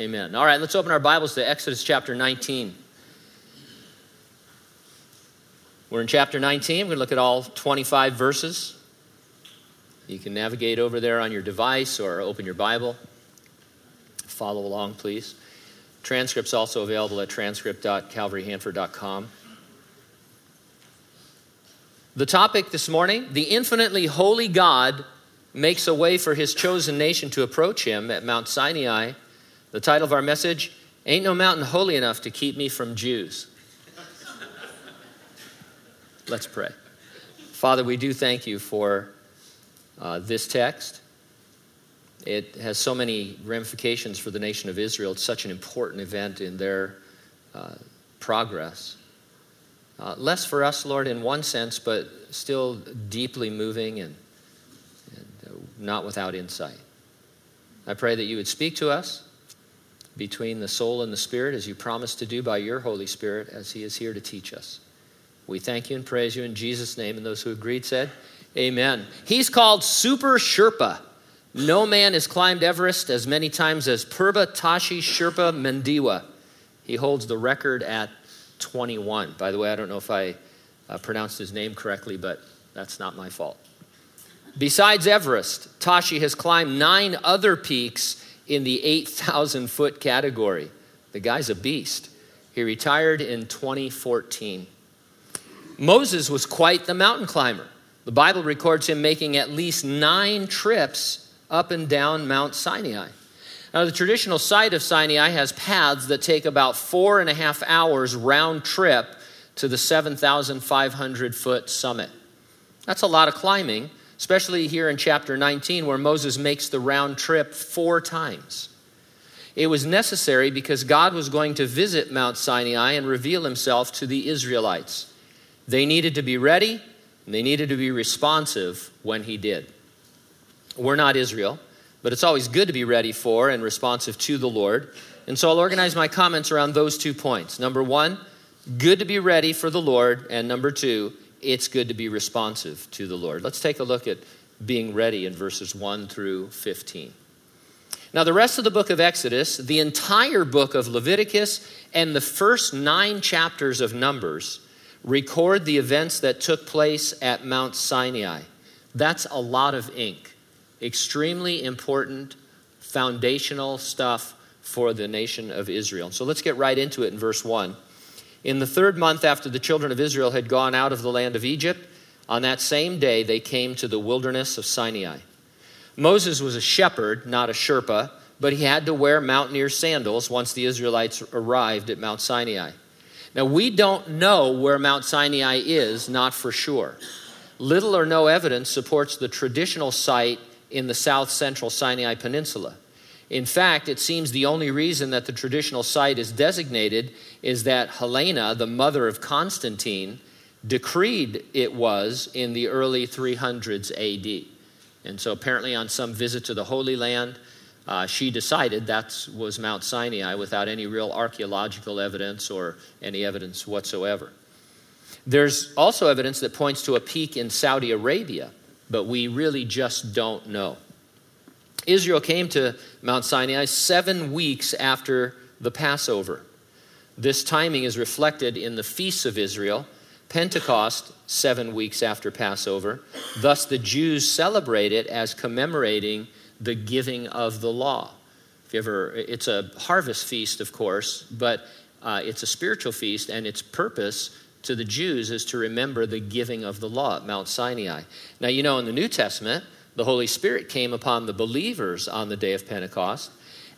Amen. All right, let's open our Bibles to Exodus chapter 19. We're in chapter 19. We're going to look at all 25 verses. You can navigate over there on your device or open your Bible. Follow along, please. Transcript's also available at transcript.calvaryhanford.com. The topic this morning the infinitely holy God makes a way for his chosen nation to approach him at Mount Sinai. The title of our message Ain't No Mountain Holy Enough to Keep Me from Jews. Let's pray. Father, we do thank you for uh, this text. It has so many ramifications for the nation of Israel. It's such an important event in their uh, progress. Uh, less for us, Lord, in one sense, but still deeply moving and, and uh, not without insight. I pray that you would speak to us between the soul and the spirit, as you promised to do by your Holy Spirit, as he is here to teach us. We thank you and praise you in Jesus' name. And those who agreed said, Amen. He's called Super Sherpa. No man has climbed Everest as many times as Phurba Tashi Sherpa Mendewa. He holds the record at 21. By the way, I don't know if I uh, pronounced his name correctly, but that's not my fault. Besides Everest, Tashi has climbed nine other peaks in the 8,000 foot category. The guy's a beast. He retired in 2014. Moses was quite the mountain climber. The Bible records him making at least nine trips up and down Mount Sinai. Now, the traditional site of Sinai has paths that take about four and a half hours round trip to the 7,500 foot summit. That's a lot of climbing, especially here in chapter 19, where Moses makes the round trip four times. It was necessary because God was going to visit Mount Sinai and reveal himself to the Israelites. They needed to be ready, and they needed to be responsive when he did. We're not Israel, but it's always good to be ready for and responsive to the Lord. And so I'll organize my comments around those two points. Number one, good to be ready for the Lord. And number two, it's good to be responsive to the Lord. Let's take a look at being ready in verses 1 through 15. Now, the rest of the book of Exodus, the entire book of Leviticus, and the first nine chapters of Numbers record the events that took place at Mount Sinai. That's a lot of ink. Extremely important, foundational stuff for the nation of Israel. So let's get right into it in verse 1. In the third month after the children of Israel had gone out of the land of Egypt, on that same day they came to the wilderness of Sinai. Moses was a shepherd, not a Sherpa, but he had to wear mountaineer sandals once the Israelites arrived at Mount Sinai. Now, we don't know where Mount Sinai is, not for sure. Little or no evidence supports the traditional site in the south central Sinai Peninsula. In fact, it seems the only reason that the traditional site is designated is that Helena, the mother of Constantine, decreed it was in the early 300s AD. And so, apparently, on some visit to the Holy Land, uh, she decided that was Mount Sinai without any real archaeological evidence or any evidence whatsoever. There's also evidence that points to a peak in Saudi Arabia, but we really just don't know. Israel came to Mount Sinai seven weeks after the Passover. This timing is reflected in the feasts of Israel. Pentecost, seven weeks after Passover. Thus, the Jews celebrate it as commemorating the giving of the law. If you ever, it's a harvest feast, of course, but uh, it's a spiritual feast, and its purpose to the Jews is to remember the giving of the law at Mount Sinai. Now, you know, in the New Testament, the Holy Spirit came upon the believers on the day of Pentecost.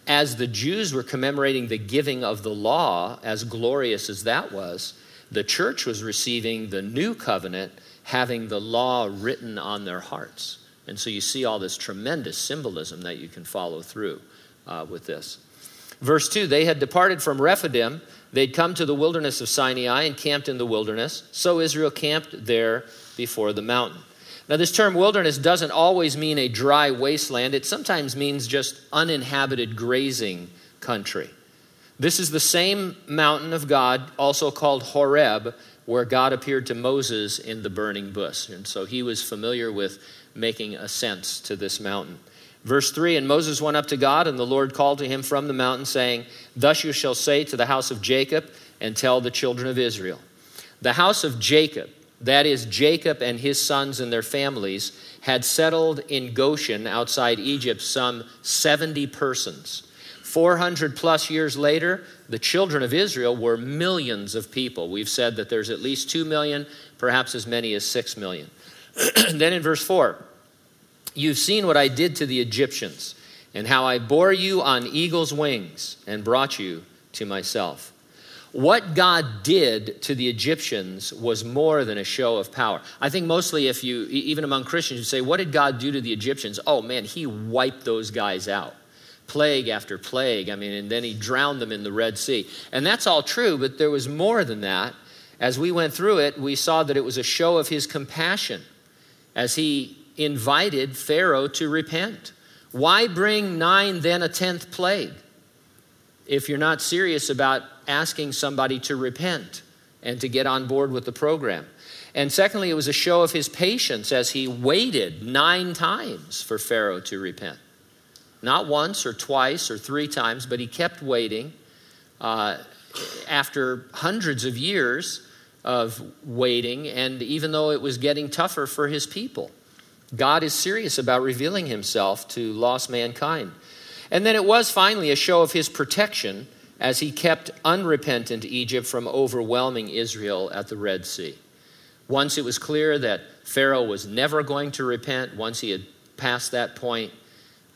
As the Jews were commemorating the giving of the law, as glorious as that was, the church was receiving the new covenant, having the law written on their hearts. And so you see all this tremendous symbolism that you can follow through uh, with this. Verse 2 They had departed from Rephidim. They'd come to the wilderness of Sinai and camped in the wilderness. So Israel camped there before the mountain. Now, this term wilderness doesn't always mean a dry wasteland, it sometimes means just uninhabited grazing country. This is the same mountain of God, also called Horeb, where God appeared to Moses in the burning bush. And so he was familiar with making ascents to this mountain. Verse 3 And Moses went up to God, and the Lord called to him from the mountain, saying, Thus you shall say to the house of Jacob, and tell the children of Israel. The house of Jacob, that is, Jacob and his sons and their families, had settled in Goshen outside Egypt some 70 persons. 400 plus years later, the children of Israel were millions of people. We've said that there's at least 2 million, perhaps as many as 6 million. then in verse 4, You've seen what I did to the Egyptians, and how I bore you on eagle's wings and brought you to myself. What God did to the Egyptians was more than a show of power. I think mostly, if you, even among Christians, you say, What did God do to the Egyptians? Oh man, He wiped those guys out. Plague after plague. I mean, and then He drowned them in the Red Sea. And that's all true, but there was more than that. As we went through it, we saw that it was a show of His compassion as He invited Pharaoh to repent. Why bring nine, then a tenth plague, if you're not serious about asking somebody to repent and to get on board with the program? And secondly, it was a show of his patience as he waited nine times for Pharaoh to repent. Not once or twice or three times, but he kept waiting. Uh, after hundreds of years of waiting, and even though it was getting tougher for his people. God is serious about revealing himself to lost mankind. And then it was finally a show of his protection as he kept unrepentant Egypt from overwhelming Israel at the Red Sea. Once it was clear that Pharaoh was never going to repent, once he had passed that point,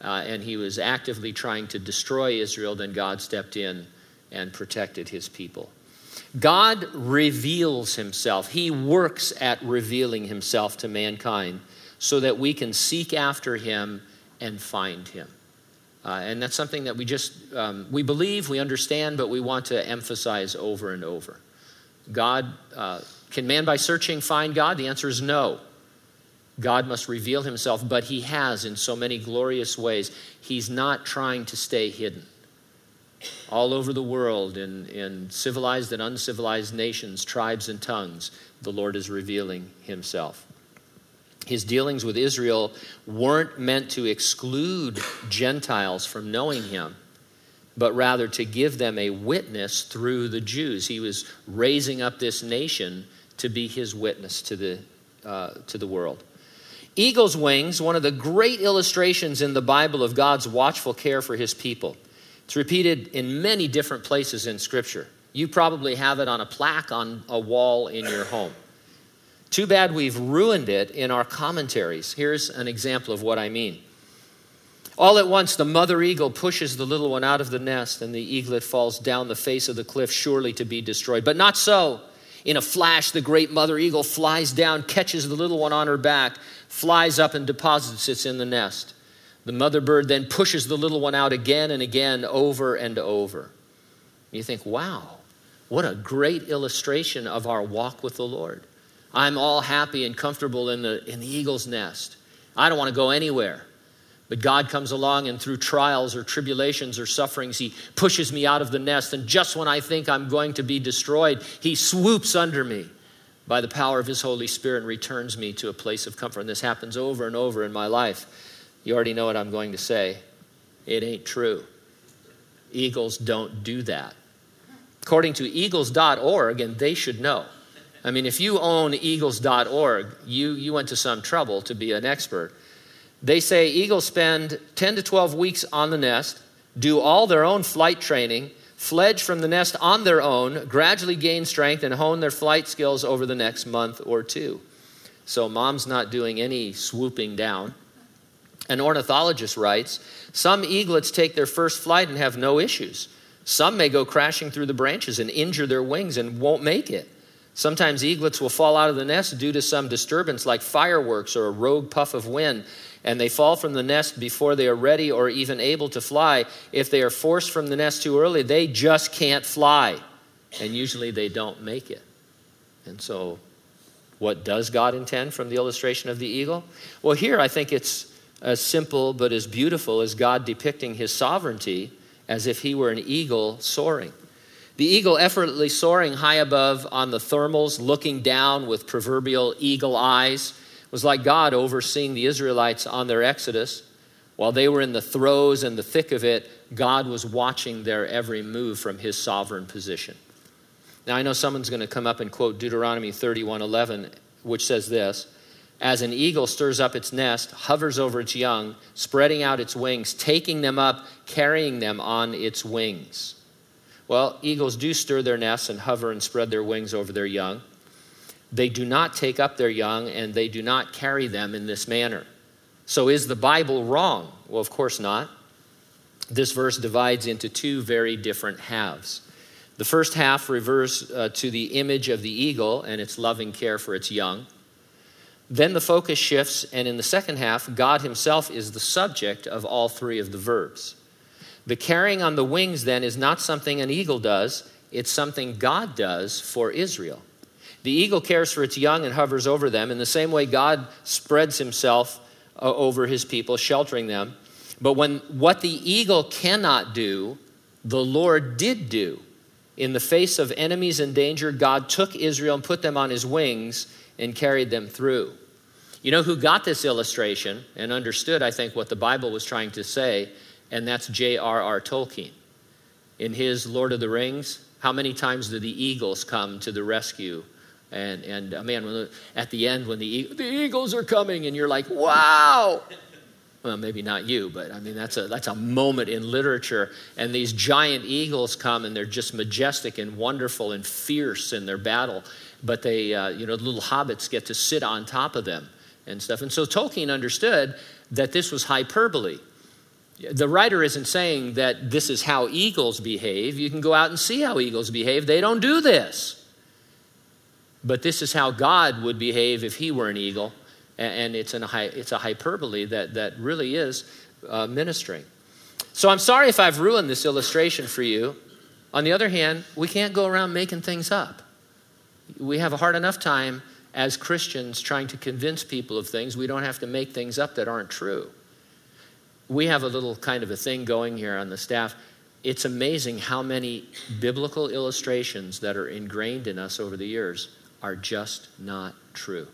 uh, and he was actively trying to destroy Israel, then God stepped in and protected his people. God reveals himself, he works at revealing himself to mankind so that we can seek after him and find him. Uh, and that's something that we just um, we believe we understand but we want to emphasize over and over. God uh, can man by searching find god? The answer is no. God must reveal himself but he has in so many glorious ways. He's not trying to stay hidden. All over the world in, in civilized and uncivilized nations tribes and tongues the lord is revealing himself his dealings with Israel weren't meant to exclude Gentiles from knowing him, but rather to give them a witness through the Jews. He was raising up this nation to be his witness to the, uh, to the world. Eagle's wings, one of the great illustrations in the Bible of God's watchful care for his people. It's repeated in many different places in Scripture. You probably have it on a plaque on a wall in your home. Too bad we've ruined it in our commentaries. Here's an example of what I mean. All at once, the mother eagle pushes the little one out of the nest, and the eaglet falls down the face of the cliff, surely to be destroyed. But not so. In a flash, the great mother eagle flies down, catches the little one on her back, flies up, and deposits it in the nest. The mother bird then pushes the little one out again and again, over and over. You think, wow, what a great illustration of our walk with the Lord. I'm all happy and comfortable in the, in the eagle's nest. I don't want to go anywhere. But God comes along and through trials or tribulations or sufferings, He pushes me out of the nest. And just when I think I'm going to be destroyed, He swoops under me by the power of His Holy Spirit and returns me to a place of comfort. And this happens over and over in my life. You already know what I'm going to say. It ain't true. Eagles don't do that. According to eagles.org, and they should know, I mean, if you own eagles.org, you, you went to some trouble to be an expert. They say eagles spend 10 to 12 weeks on the nest, do all their own flight training, fledge from the nest on their own, gradually gain strength, and hone their flight skills over the next month or two. So, mom's not doing any swooping down. An ornithologist writes Some eaglets take their first flight and have no issues. Some may go crashing through the branches and injure their wings and won't make it. Sometimes eaglets will fall out of the nest due to some disturbance like fireworks or a rogue puff of wind, and they fall from the nest before they are ready or even able to fly. If they are forced from the nest too early, they just can't fly, and usually they don't make it. And so, what does God intend from the illustration of the eagle? Well, here I think it's as simple but as beautiful as God depicting his sovereignty as if he were an eagle soaring. The eagle effortlessly soaring high above on the thermals, looking down with proverbial eagle eyes, was like God overseeing the Israelites on their exodus. While they were in the throes and the thick of it, God was watching their every move from his sovereign position. Now, I know someone's going to come up and quote Deuteronomy 31:11, which says this As an eagle stirs up its nest, hovers over its young, spreading out its wings, taking them up, carrying them on its wings. Well, eagles do stir their nests and hover and spread their wings over their young. They do not take up their young and they do not carry them in this manner. So, is the Bible wrong? Well, of course not. This verse divides into two very different halves. The first half refers uh, to the image of the eagle and its loving care for its young. Then the focus shifts, and in the second half, God Himself is the subject of all three of the verbs. The carrying on the wings, then, is not something an eagle does, it's something God does for Israel. The eagle cares for its young and hovers over them. In the same way, God spreads Himself uh, over His people, sheltering them. But when what the eagle cannot do, the Lord did do. In the face of enemies and danger, God took Israel and put them on his wings and carried them through. You know who got this illustration and understood, I think, what the Bible was trying to say, and that's J.R.R. Tolkien. In his Lord of the Rings, how many times do the eagles come to the rescue? And, and uh, man, at the end, when the, the eagles are coming, and you're like, wow! well, maybe not you, but I mean, that's a, that's a moment in literature. And these giant eagles come and they're just majestic and wonderful and fierce in their battle. But they, uh, you know, the little hobbits get to sit on top of them and stuff. And so Tolkien understood that this was hyperbole. The writer isn't saying that this is how eagles behave. You can go out and see how eagles behave. They don't do this. But this is how God would behave if he were an eagle and it's, an, it's a hyperbole that, that really is uh, ministering. So I'm sorry if I've ruined this illustration for you. On the other hand, we can't go around making things up. We have a hard enough time as Christians trying to convince people of things. We don't have to make things up that aren't true. We have a little kind of a thing going here on the staff. It's amazing how many biblical illustrations that are ingrained in us over the years are just not true.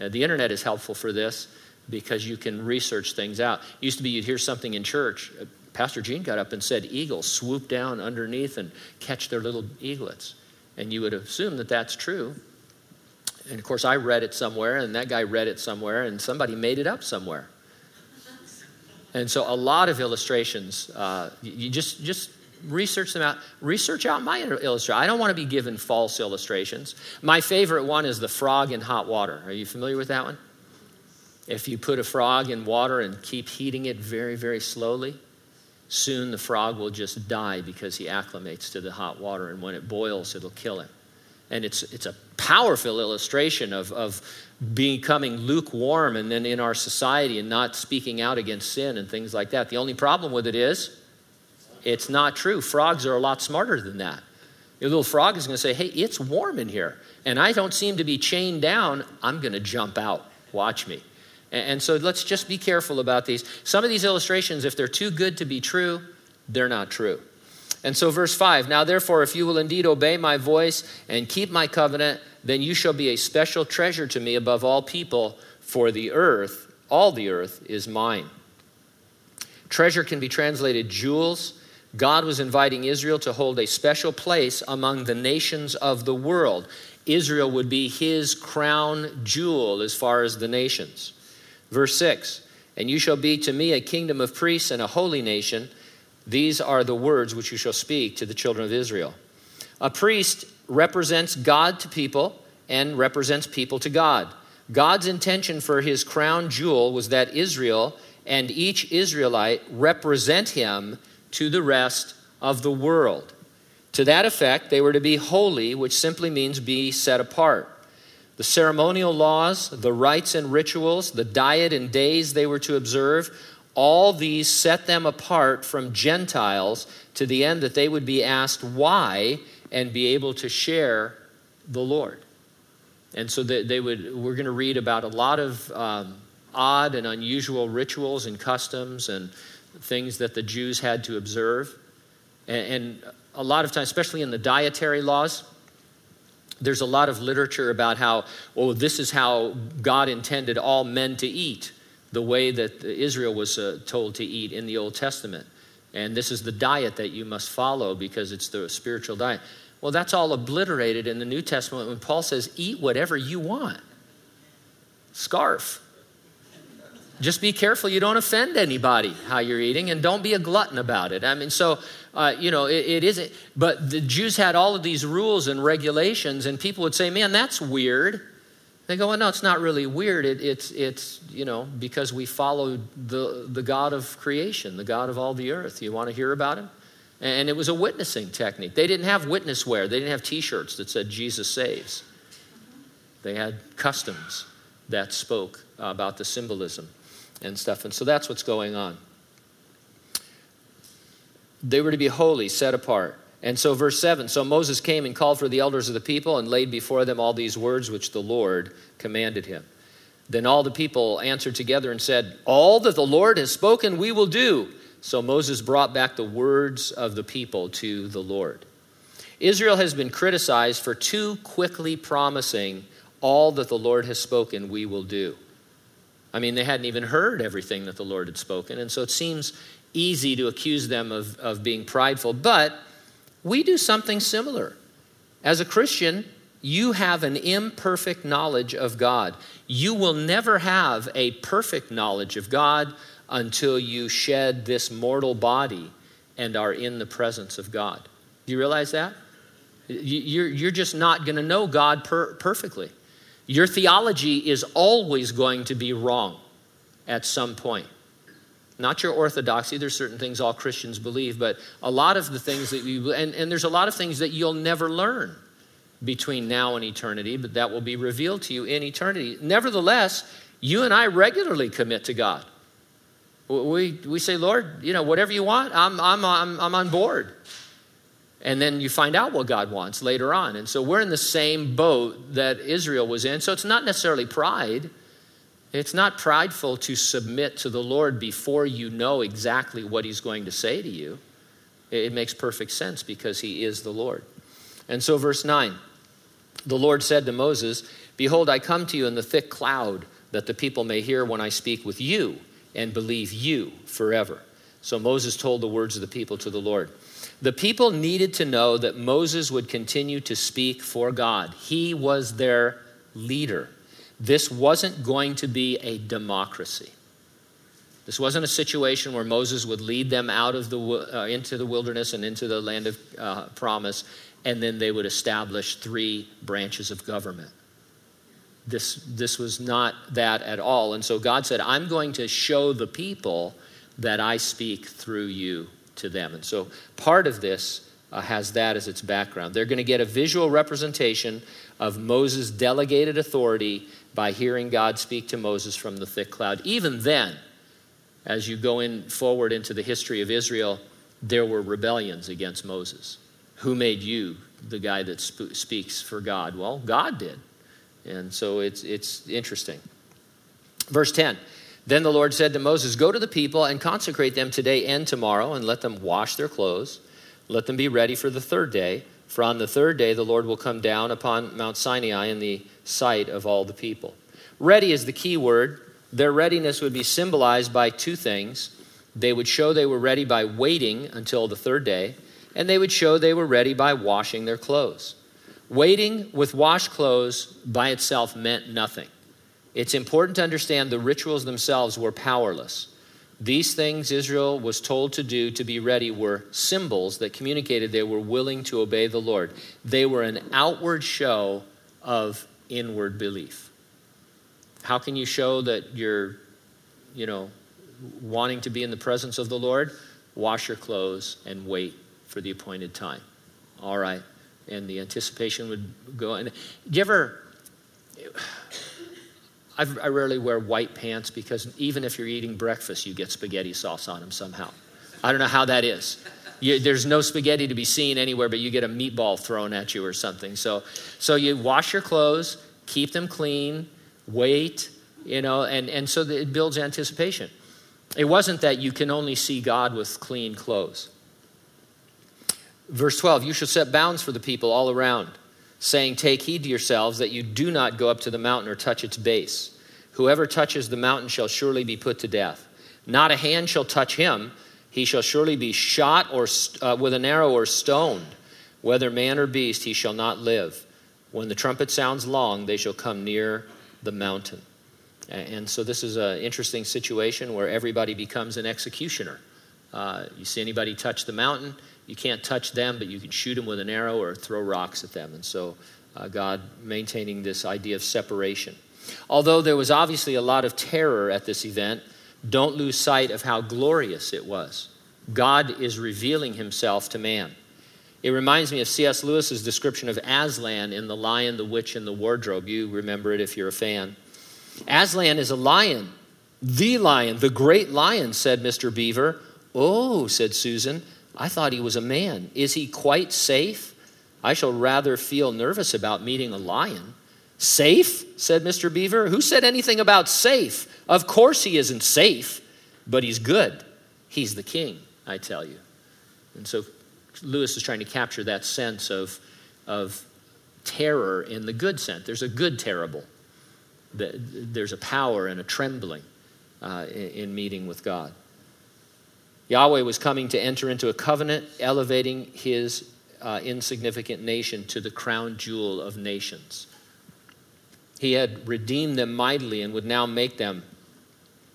Uh, the internet is helpful for this because you can research things out. It used to be you'd hear something in church. Uh, Pastor Gene got up and said, Eagles swoop down underneath and catch their little eaglets. And you would assume that that's true. And of course, I read it somewhere, and that guy read it somewhere, and somebody made it up somewhere. And so, a lot of illustrations, uh, you just, just research them out. Research out my illustration. I don't want to be given false illustrations. My favorite one is the frog in hot water. Are you familiar with that one? If you put a frog in water and keep heating it very, very slowly, soon the frog will just die because he acclimates to the hot water, and when it boils, it'll kill him. And it's, it's a powerful illustration of, of becoming lukewarm and then in our society and not speaking out against sin and things like that. The only problem with it is it's not true. Frogs are a lot smarter than that. Your little frog is going to say, Hey, it's warm in here, and I don't seem to be chained down. I'm going to jump out. Watch me. And so let's just be careful about these. Some of these illustrations, if they're too good to be true, they're not true. And so, verse 5 Now, therefore, if you will indeed obey my voice and keep my covenant, then you shall be a special treasure to me above all people, for the earth, all the earth, is mine. Treasure can be translated jewels, God was inviting Israel to hold a special place among the nations of the world. Israel would be his crown jewel as far as the nations. Verse 6 And you shall be to me a kingdom of priests and a holy nation. These are the words which you shall speak to the children of Israel. A priest represents God to people and represents people to God. God's intention for his crown jewel was that Israel and each Israelite represent him to the rest of the world. To that effect, they were to be holy, which simply means be set apart. The ceremonial laws, the rites and rituals, the diet and days they were to observe, all these set them apart from Gentiles to the end that they would be asked why and be able to share the Lord. And so they, they would, we're going to read about a lot of um, odd and unusual rituals and customs and things that the Jews had to observe. And, and a lot of times, especially in the dietary laws, there's a lot of literature about how, oh, this is how God intended all men to eat. the way that Israel was uh, told to eat in the Old Testament. And this is the diet that you must follow because it's the spiritual diet. Well, that's all obliterated in the New Testament when Paul says, eat whatever you want. Scarf. Just be careful you don't offend anybody how you're eating and don't be a glutton about it. I mean, so, uh, you know, it, it isn't, but the Jews had all of these rules and regulations, and people would say, man, that's weird. They go, well, no, it's not really weird. It, it's, it's, you know, because we follow the, the God of creation, the God of all the earth. You want to hear about him? And it was a witnessing technique. They didn't have witness wear, they didn't have t shirts that said Jesus saves. They had customs that spoke about the symbolism and stuff. And so that's what's going on. They were to be holy, set apart. And so, verse 7 So Moses came and called for the elders of the people and laid before them all these words which the Lord commanded him. Then all the people answered together and said, All that the Lord has spoken, we will do. So Moses brought back the words of the people to the Lord. Israel has been criticized for too quickly promising all that the Lord has spoken, we will do. I mean, they hadn't even heard everything that the Lord had spoken, and so it seems easy to accuse them of, of being prideful. But we do something similar. As a Christian, you have an imperfect knowledge of God. You will never have a perfect knowledge of God until you shed this mortal body and are in the presence of God. Do you realize that? You're, just not going to know God per- perfectly. Your theology is always going to be wrong at some point. Not your orthodoxy, there's certain things all Christians believe, but a lot of the things that you, and, and there's a lot of things that you'll never learn between now and eternity, but that will be revealed to you in eternity. Nevertheless, you and I regularly commit to God. We, we say, Lord, you know, whatever you want, I'm, I'm, I'm, I'm on board. And then you find out what God wants later on. And so we're in the same boat that Israel was in. So it's not necessarily pride. It's not prideful to submit to the Lord before you know exactly what He's going to say to you. It makes perfect sense because He is the Lord. And so, verse 9 the Lord said to Moses, Behold, I come to you in the thick cloud, that the people may hear when I speak with you and believe you forever. So Moses told the words of the people to the Lord. The people needed to know that Moses would continue to speak for God. He was their leader. This wasn't going to be a democracy. This wasn't a situation where Moses would lead them out of the, uh, into the wilderness and into the land of uh, promise, and then they would establish three branches of government. This, this was not that at all. And so God said, I'm going to show the people that I speak through you to them. And so part of this uh, has that as its background. They're going to get a visual representation of Moses' delegated authority by hearing God speak to Moses from the thick cloud. Even then, as you go in forward into the history of Israel, there were rebellions against Moses. Who made you the guy that sp- speaks for God? Well, God did. And so it's, it's interesting. Verse 10 Then the Lord said to Moses, Go to the people and consecrate them today and tomorrow, and let them wash their clothes. Let them be ready for the third day. For on the third day the Lord will come down upon Mount Sinai in the sight of all the people. Ready is the key word. Their readiness would be symbolized by two things. They would show they were ready by waiting until the third day, and they would show they were ready by washing their clothes. Waiting with washed clothes by itself meant nothing. It's important to understand the rituals themselves were powerless. These things Israel was told to do to be ready were symbols that communicated they were willing to obey the Lord. They were an outward show of inward belief. How can you show that you're, you know, wanting to be in the presence of the Lord? Wash your clothes and wait for the appointed time. All right and the anticipation would go. And do you ever? I've, i rarely wear white pants because even if you're eating breakfast, you get spaghetti sauce on them somehow. I don't know how that is. You, there's no spaghetti to be seen anywhere, but you get a meatball thrown at you or something. So, so you wash your clothes, keep them clean, wait, you know, and, and so it builds anticipation. It wasn't that you can only see God with clean clothes. Verse 12, you shall set bounds for the people all around, saying, Take heed to yourselves that you do not go up to the mountain or touch its base. Whoever touches the mountain shall surely be put to death. Not a hand shall touch him. He shall surely be shot or uh, with an arrow or stoned. Whether man or beast, he shall not live. When the trumpet sounds long, they shall come near the mountain. And so this is an interesting situation where everybody becomes an executioner. Uh, you see anybody touch the mountain, you can't touch them, but you can shoot them with an arrow or throw rocks at them. And so uh, God maintaining this idea of separation. Although there was obviously a lot of terror at this event, don't lose sight of how glorious it was. God is revealing himself to man. It reminds me of C.S. Lewis's description of Aslan in The Lion, the Witch, and the Wardrobe. You remember it if you're a fan. Aslan is a lion, the lion, the great lion, said Mr. Beaver. Oh, said Susan, I thought he was a man. Is he quite safe? I shall rather feel nervous about meeting a lion. Safe? said Mr. Beaver. Who said anything about safe? Of course he isn't safe, but he's good. He's the king, I tell you. And so Lewis is trying to capture that sense of, of terror in the good sense. There's a good terrible, there's a power and a trembling uh, in, in meeting with God. Yahweh was coming to enter into a covenant, elevating his uh, insignificant nation to the crown jewel of nations. He had redeemed them mightily and would now make them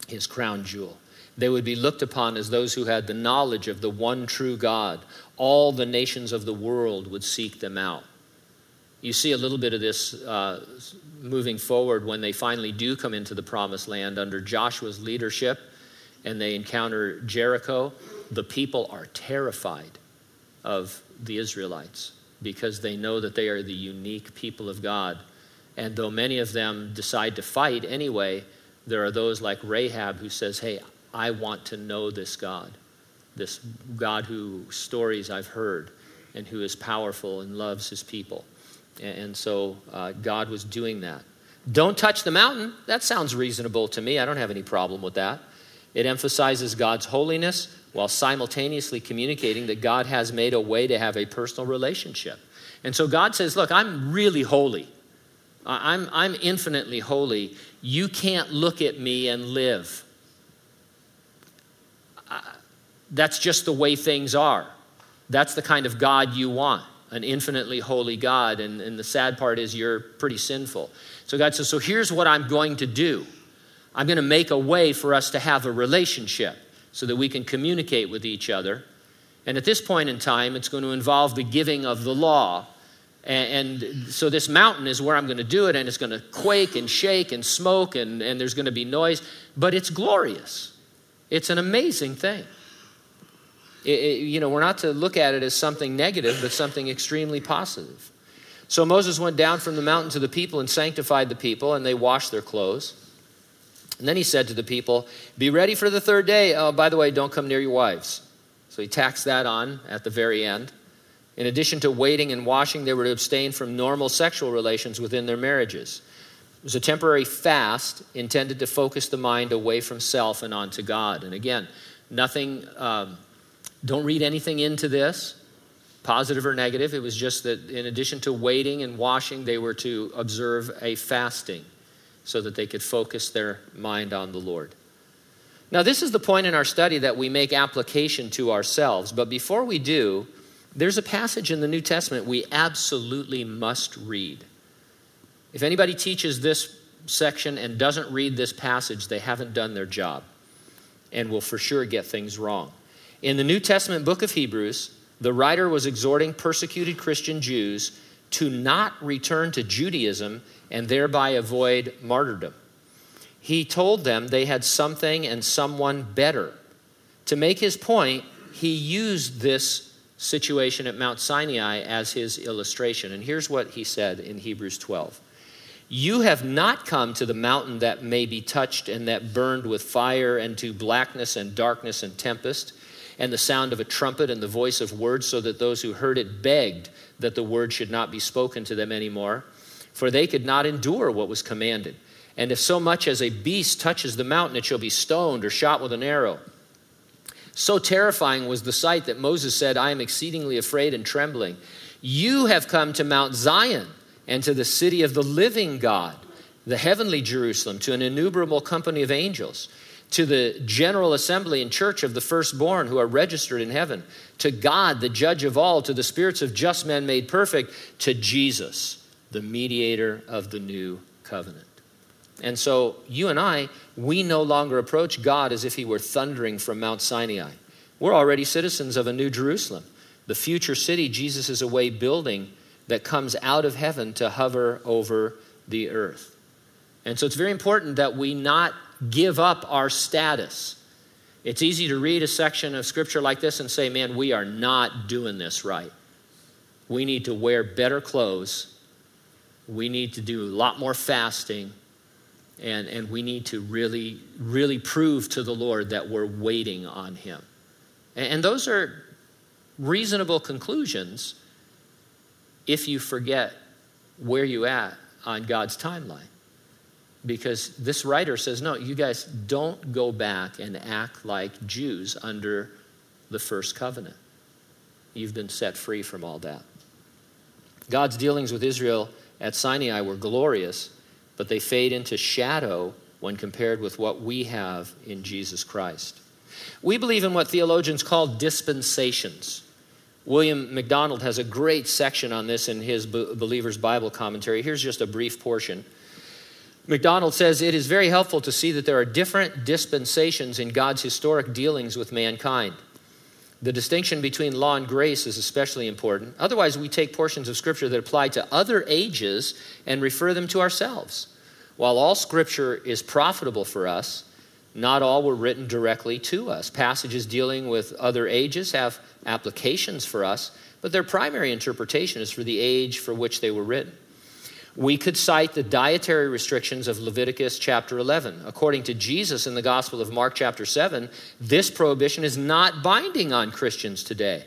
his crown jewel. They would be looked upon as those who had the knowledge of the one true God. All the nations of the world would seek them out. You see a little bit of this uh, moving forward when they finally do come into the promised land under Joshua's leadership and they encounter Jericho. The people are terrified of the Israelites because they know that they are the unique people of God. And though many of them decide to fight anyway, there are those like Rahab who says, Hey, I want to know this God, this God who stories I've heard and who is powerful and loves his people. And so uh, God was doing that. Don't touch the mountain. That sounds reasonable to me. I don't have any problem with that. It emphasizes God's holiness while simultaneously communicating that God has made a way to have a personal relationship. And so God says, Look, I'm really holy. I'm, I'm infinitely holy. You can't look at me and live. That's just the way things are. That's the kind of God you want an infinitely holy God. And, and the sad part is you're pretty sinful. So God says, So here's what I'm going to do I'm going to make a way for us to have a relationship so that we can communicate with each other. And at this point in time, it's going to involve the giving of the law. And, so this mountain is where I'm going to do it, and it's going to quake and shake and smoke, and, and there's going to be noise, but it's glorious. It's an amazing thing. It, it, you know, we're not to look at it as something negative, but something extremely positive. So Moses went down from the mountain to the people and sanctified the people, and they washed their clothes. And then he said to the people, Be ready for the third day. Oh, by the way, don't come near your wives. So he taxed that on at the very end. In addition to waiting and washing, they were to abstain from normal sexual relations within their marriages. It was a temporary fast intended to focus the mind away from self and onto God. And again, nothing, um, don't read anything into this, positive or negative. It was just that in addition to waiting and washing, they were to observe a fasting so that they could focus their mind on the Lord. Now, this is the point in our study that we make application to ourselves. But before we do, there's a passage in the New Testament we absolutely must read. If anybody teaches this section and doesn't read this passage, they haven't done their job and will for sure get things wrong. In the New Testament book of Hebrews, the writer was exhorting persecuted Christian Jews to not return to Judaism and thereby avoid martyrdom. He told them they had something and someone better. To make his point, he used this situation at Mount Sinai as his illustration. And here's what he said in Hebrews 12 You have not come to the mountain that may be touched and that burned with fire, and to blackness and darkness and tempest, and the sound of a trumpet and the voice of words, so that those who heard it begged that the word should not be spoken to them anymore for they could not endure what was commanded. And if so much as a beast touches the mountain, it shall be stoned or shot with an arrow. So terrifying was the sight that Moses said, I am exceedingly afraid and trembling. You have come to Mount Zion and to the city of the living God, the heavenly Jerusalem, to an innumerable company of angels, to the general assembly and church of the firstborn who are registered in heaven, to God, the judge of all, to the spirits of just men made perfect, to Jesus, the mediator of the new covenant. And so you and I, we no longer approach God as if he were thundering from Mount Sinai. We're already citizens of a new Jerusalem, the future city Jesus is away building that comes out of heaven to hover over the earth. And so it's very important that we not give up our status. It's easy to read a section of scripture like this and say, man, we are not doing this right. We need to wear better clothes. We need to do a lot more fasting. And, and we need to really, really prove to the Lord that we're waiting on Him. And, and those are reasonable conclusions if you forget where you at on God's timeline. Because this writer says, no, you guys don't go back and act like Jews under the first covenant. You've been set free from all that. God's dealings with Israel at Sinai were glorious, but they fade into shadow when compared with what we have in Jesus Christ. We believe in what theologians call dispensations. William MacDonald has a great section on this in his Believer's Bible commentary. Here's just a brief portion. MacDonald says it is very helpful to see that there are different dispensations in God's historic dealings with mankind. The distinction between law and grace is especially important. Otherwise, we take portions of Scripture that apply to other ages and refer them to ourselves. While all Scripture is profitable for us, not all were written directly to us. Passages dealing with other ages have applications for us, but their primary interpretation is for the age for which they were written. We could cite the dietary restrictions of Leviticus chapter 11. According to Jesus in the Gospel of Mark chapter 7, this prohibition is not binding on Christians today.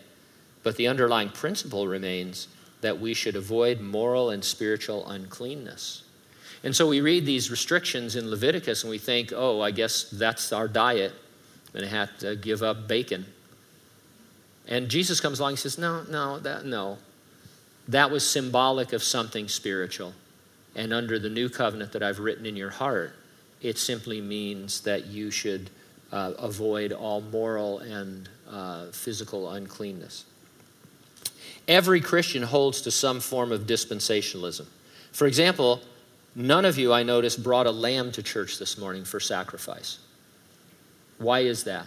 But the underlying principle remains that we should avoid moral and spiritual uncleanness. And so we read these restrictions in Leviticus and we think, oh, I guess that's our diet. I'm going to have to give up bacon. And Jesus comes along and says, no, no, that, no. That was symbolic of something spiritual. And under the new covenant that I've written in your heart, it simply means that you should uh, avoid all moral and uh, physical uncleanness. Every Christian holds to some form of dispensationalism. For example, None of you, I noticed, brought a lamb to church this morning for sacrifice. Why is that?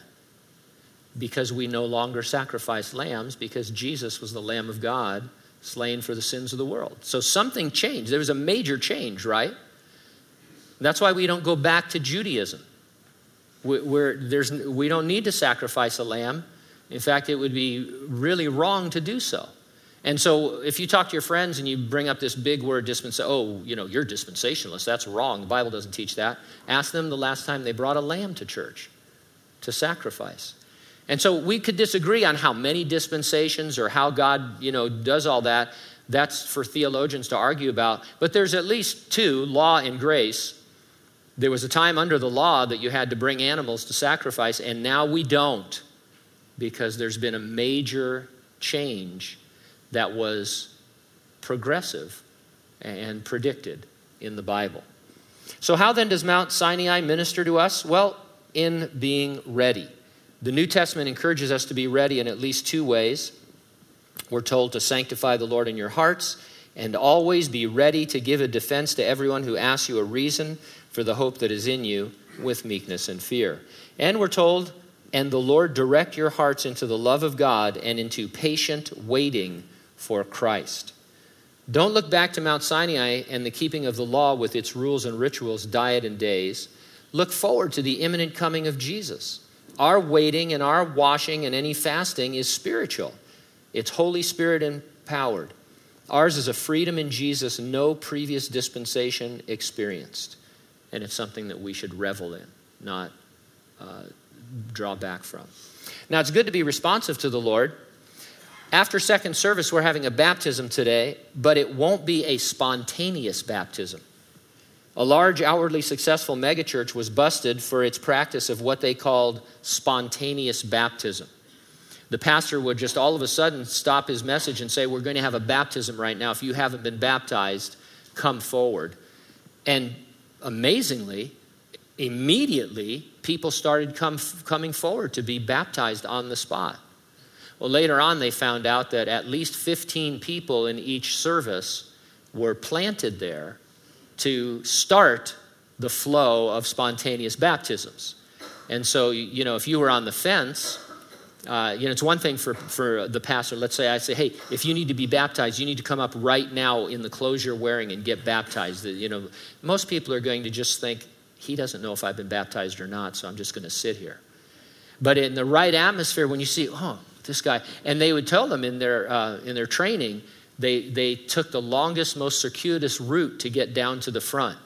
Because we no longer sacrifice lambs because Jesus was the Lamb of God slain for the sins of the world. So something changed. There was a major change, right? That's why we don't go back to Judaism. We're, there's, we don't need to sacrifice a lamb. In fact, it would be really wrong to do so. And so if you talk to your friends and you bring up this big word dispensation, oh, you know, you're dispensationalist, that's wrong. The Bible doesn't teach that. Ask them the last time they brought a lamb to church to sacrifice. And so we could disagree on how many dispensations or how God, you know, does all that. That's for theologians to argue about. But there's at least two, law and grace. There was a time under the law that you had to bring animals to sacrifice, and now we don't because there's been a major change that was progressive and predicted in the Bible. So, how then does Mount Sinai minister to us? Well, in being ready. The New Testament encourages us to be ready in at least two ways. We're told to sanctify the Lord in your hearts and always be ready to give a defense to everyone who asks you a reason for the hope that is in you with meekness and fear. And we're told, and the Lord direct your hearts into the love of God and into patient waiting for Christ. Don't look back to Mount Sinai and the keeping of the law with its rules and rituals, diet and days. Look forward to the imminent coming of Jesus. Our waiting and our washing and any fasting is spiritual, it's Holy Spirit empowered. Ours is a freedom in Jesus no previous dispensation experienced. And it's something that we should revel in, not uh, draw back from. Now, it's good to be responsive to the Lord. After second service, we're having a baptism today, but it won't be a spontaneous baptism. A large, outwardly successful megachurch was busted for its practice of what they called spontaneous baptism. The pastor would just all of a sudden stop his message and say, We're going to have a baptism right now. If you haven't been baptized, come forward. And amazingly, immediately, people started come, coming forward to be baptized on the spot. Well, later on, they found out that at least 15 people in each service were planted there to start the flow of spontaneous baptisms. And so, you know, if you were on the fence, uh, you know, it's one thing for, for the pastor. Let's say I say, hey, if you need to be baptized, you need to come up right now in the clothes you're wearing and get baptized. You know, most people are going to just think, he doesn't know if I've been baptized or not, so I'm just going to sit here. But in the right atmosphere, when you see, oh, this guy, and they would tell them in their, uh, in their training, they, they took the longest, most circuitous route to get down to the front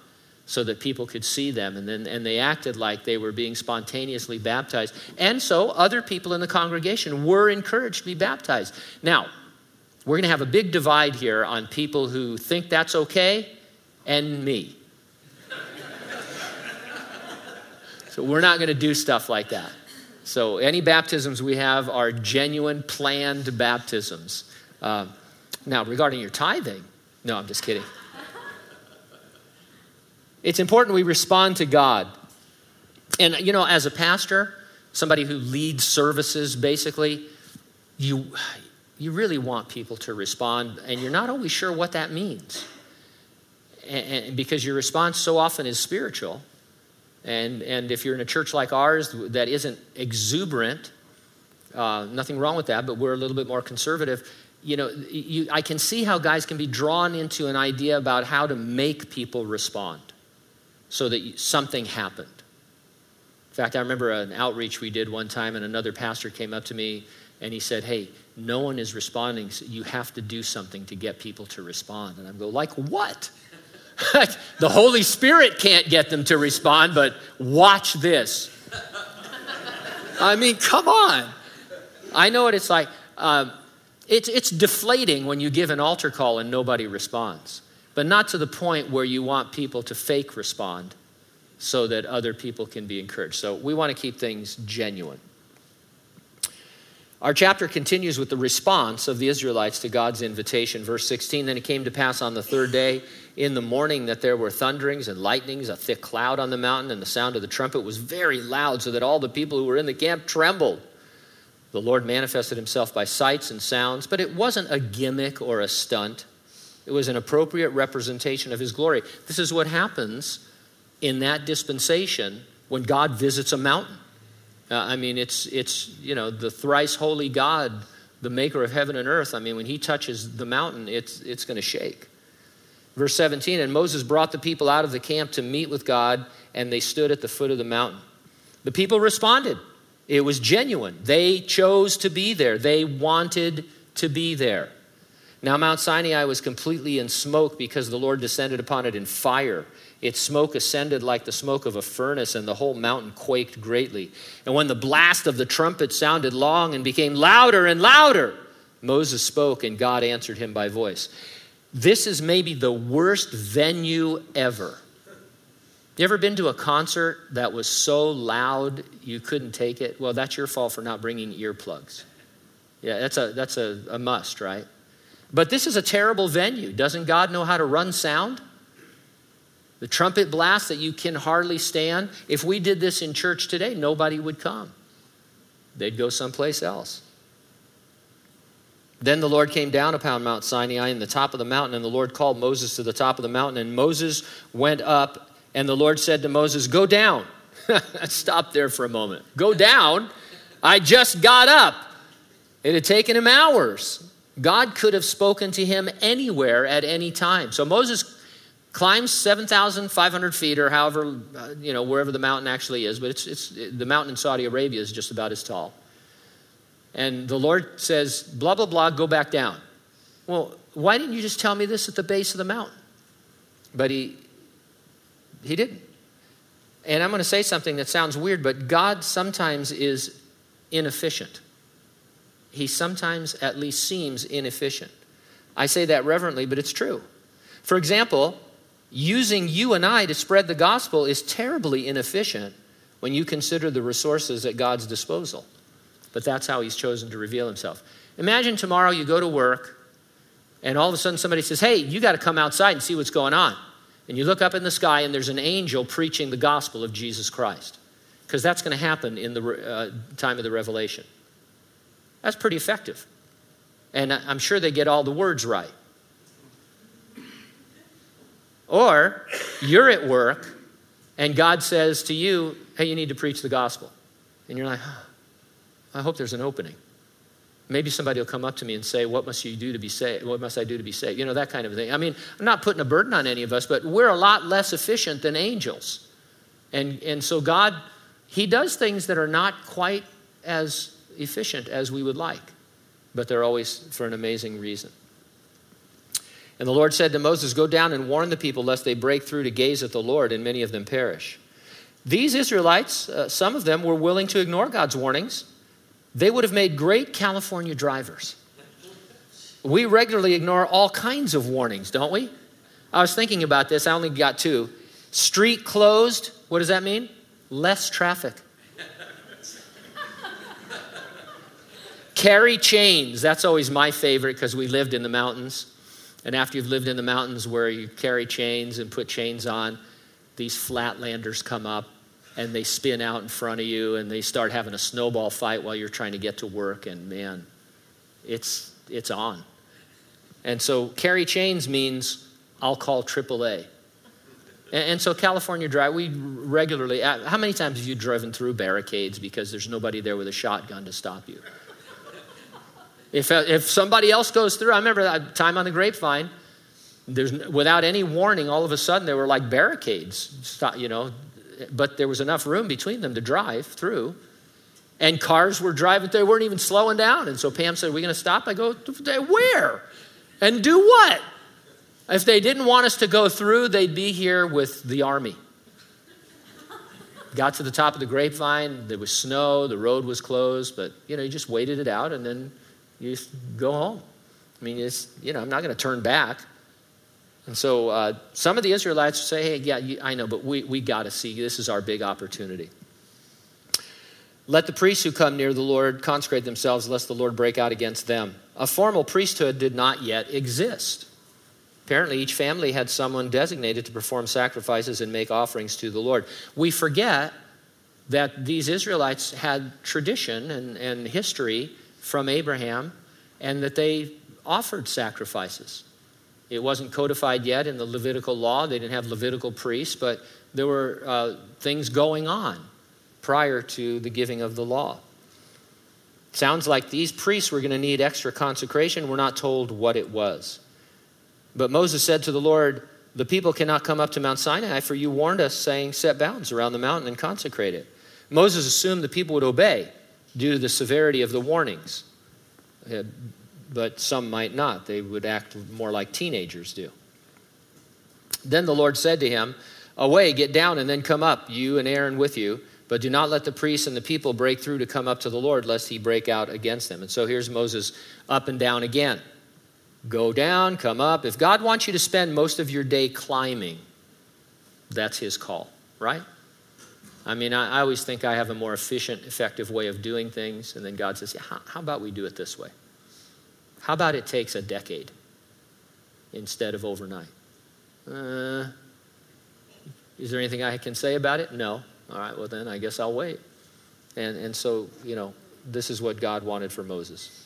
so that people could see them. And then and they acted like they were being spontaneously baptized. And so other people in the congregation were encouraged to be baptized. Now we're going to have a big divide here on people who think that's okay and me. So we're not going to do stuff like that. So any baptisms we have are genuine planned baptisms. Uh, now regarding your tithing no i'm just kidding it's important we respond to God. And, you know, as a pastor, somebody who leads services, basically, you, you really want people to respond, and you're not always sure what that means. And, and because your response so often is spiritual. And, and if you're in a church like ours that isn't exuberant, uh, nothing wrong with that, but we're a little bit more conservative. You know, you, I can see how guys can be drawn into an idea about how to make people respond so that something happened. In fact, I remember an outreach we did one time, and another pastor came up to me and he said, Hey, no one is responding. So you have to do something to get people to respond. And I go, Like what? the Holy Spirit can't get them to respond, but watch this. I mean, come on. I know what it's like. Uh, it's, it's deflating when you give an altar call and nobody responds but not to the point where you want people to fake respond so that other people can be encouraged. So we want to keep things genuine. Our chapter continues with the response of the Israelites to God's invitation. Verse 16 Then it came to pass on the third day in the morning that there were thunderings and lightnings, a thick cloud on the mountain, and the sound of the trumpet was very loud, so that all the people who were in the camp trembled. The Lord manifested himself by sights and sounds, but it wasn't a gimmick or a stunt. It was an appropriate representation of his glory. This is what happens in that dispensation when God visits a mountain. Uh, I mean, it's, it's, you know, the thrice holy God, the maker of heaven and earth. I mean, when he touches the mountain, it's, it's going to shake. Verse 17 And Moses brought the people out of the camp to meet with God, and they stood at the foot of the mountain. The people responded. It was genuine. They chose to be there, they wanted to be there. Now, Mount Sinai was completely in smoke because the Lord descended upon it in fire. Its smoke ascended like the smoke of a furnace, and the whole mountain quaked greatly. And when the blast of the trumpet sounded long and became louder and louder, Moses spoke, and God answered him by voice. This is maybe the worst venue ever. You ever been to a concert that was so loud you couldn't take it? Well, that's your fault for not bringing earplugs. Yeah, that's a, that's a, a must, right? But this is a terrible venue. Doesn't God know how to run sound? The trumpet blast that you can hardly stand. If we did this in church today, nobody would come. They'd go someplace else. Then the Lord came down upon Mount Sinai in the top of the mountain, and the Lord called Moses to the top of the mountain, and Moses went up, and the Lord said to Moses, Go down. Stop there for a moment. Go down. I just got up. It had taken him hours. God could have spoken to him anywhere at any time. So Moses climbs 7,500 feet or however, uh, you know, wherever the mountain actually is, but it's, it's, the mountain in Saudi Arabia is just about as tall. And the Lord says, blah, blah, blah, go back down. Well, why didn't you just tell me this at the base of the mountain? But he, he didn't. And I'm going to say something that sounds weird, but God sometimes is inefficient he sometimes at least seems inefficient. I say that reverently, but it's true. For example, using you and I to spread the gospel is terribly inefficient when you consider the resources at God's disposal. But that's how he's chosen to reveal himself. Imagine tomorrow you go to work and all of a sudden somebody says, Hey, you got to come outside and see what's going on. And you look up in the sky and there's an angel preaching the gospel of Jesus Christ. Because that's going to happen in the uh, time of the revelation. That's pretty effective. And I'm sure they get all the words right. Or you're at work and God says to you, hey, you need to preach the gospel. And you're like, oh, I hope there's an opening. Maybe somebody will come up to me and say, What must you do to be saved? What must I do to be saved? You know, that kind of thing. I mean, I'm not putting a burden on any of us, but we're a lot less efficient than angels. And, and so God, He does things that are not quite as efficient as we would like, but they're always for an amazing reason. And the Lord said to Moses, Go down and warn the people lest they break through to gaze at the Lord, and many of them perish. These Israelites, uh, some of them were willing to ignore God's warnings. They would have made great California drivers. We regularly ignore all kinds of warnings, don't we? I was thinking about this, I only got two. Street closed, what does that mean? Less traffic. Carry chains, that's always my favorite because we lived in the mountains. And after you've lived in the mountains where you carry chains and put chains on, these flatlanders come up and they spin out in front of you and they start having a snowball fight while you're trying to get to work and man it's it's on. And so carry chains means i'll call aaa and, and so california drive we regularly uh, how many times have you driven through barricades because there's nobody there with a shotgun to stop you? If, uh, if somebody else goes through i remember that time on the grapevine there's, without any warning, all of a sudden there were like barricades, you know, but there was enough room between them to drive through. And cars were driving, they weren't even slowing down. And so Pam said, Are we going to stop? I go, Where? And do what? If they didn't want us to go through, they'd be here with the army. Got to the top of the grapevine, there was snow, the road was closed, but you know, you just waited it out and then you just go home. I mean, it's, you know, I'm not going to turn back. And so uh, some of the Israelites say, hey, yeah, you, I know, but we, we got to see. This is our big opportunity. Let the priests who come near the Lord consecrate themselves, lest the Lord break out against them. A formal priesthood did not yet exist. Apparently, each family had someone designated to perform sacrifices and make offerings to the Lord. We forget that these Israelites had tradition and, and history from Abraham and that they offered sacrifices. It wasn't codified yet in the Levitical law. They didn't have Levitical priests, but there were uh, things going on prior to the giving of the law. Sounds like these priests were going to need extra consecration. We're not told what it was. But Moses said to the Lord, The people cannot come up to Mount Sinai, for you warned us, saying, Set bounds around the mountain and consecrate it. Moses assumed the people would obey due to the severity of the warnings but some might not. They would act more like teenagers do. Then the Lord said to him, Away, get down, and then come up, you and Aaron with you. But do not let the priests and the people break through to come up to the Lord, lest he break out against them. And so here's Moses up and down again. Go down, come up. If God wants you to spend most of your day climbing, that's his call, right? I mean, I, always think I have a more efficient, effective way of doing things. And then God says, yeah, how about we do it this way? How about it takes a decade instead of overnight? Uh, is there anything I can say about it? No. All right, well, then I guess I'll wait. And, and so, you know, this is what God wanted for Moses.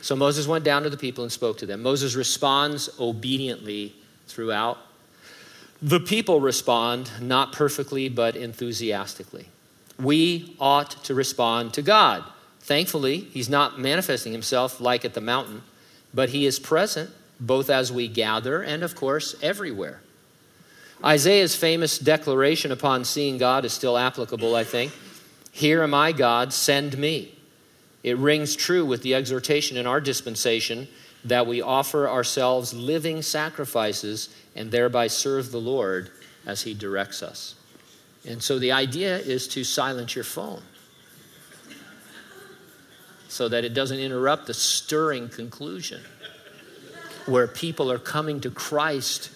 So Moses went down to the people and spoke to them. Moses responds obediently throughout. The people respond not perfectly, but enthusiastically. We ought to respond to God. Thankfully, he's not manifesting himself like at the mountain but he is present both as we gather and, of course, everywhere. Isaiah's famous declaration upon seeing God is still applicable, I think. Here am I, God, send me. It rings true with the exhortation in our dispensation that we offer ourselves living sacrifices and thereby serve the Lord as He directs us. And so the idea is to silence your phone so that it doesn't interrupt the stirring conclusion where people are coming to Christ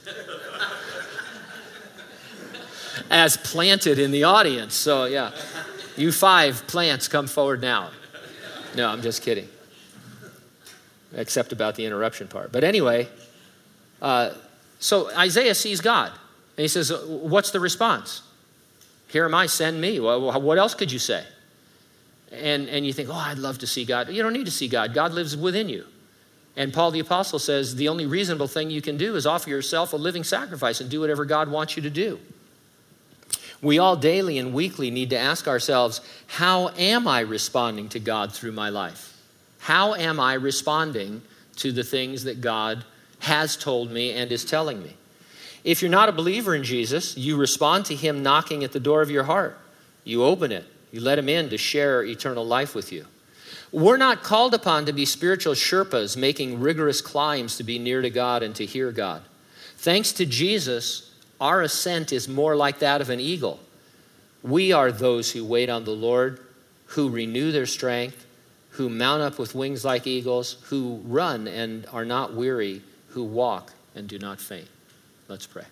as planted in the audience. So, yeah, you five plants come forward now. No, I'm just kidding. Except about the interruption part. But anyway, uh, so Isaiah sees God. And he says, What's the response? Here am I, send me. Well, what else could you say? And, and you think, Oh, I'd love to see God. You don't need to see God, God lives within you. And Paul the Apostle says, The only reasonable thing you can do is offer yourself a living sacrifice and do whatever God wants you to do. We all daily and weekly need to ask ourselves, How am I responding to God through my life? How am I responding to the things that God has told me and is telling me? If you're not a believer in Jesus, you respond to Him knocking at the door of your heart. You open it, you let Him in to share eternal life with you. We're not called upon to be spiritual Sherpas making rigorous climbs to be near to God and to hear God. Thanks to Jesus, our ascent is more like that of an eagle. We are those who wait on the Lord, who renew their strength, who mount up with wings like eagles, who run and are not weary, who walk and do not faint. Let's pray.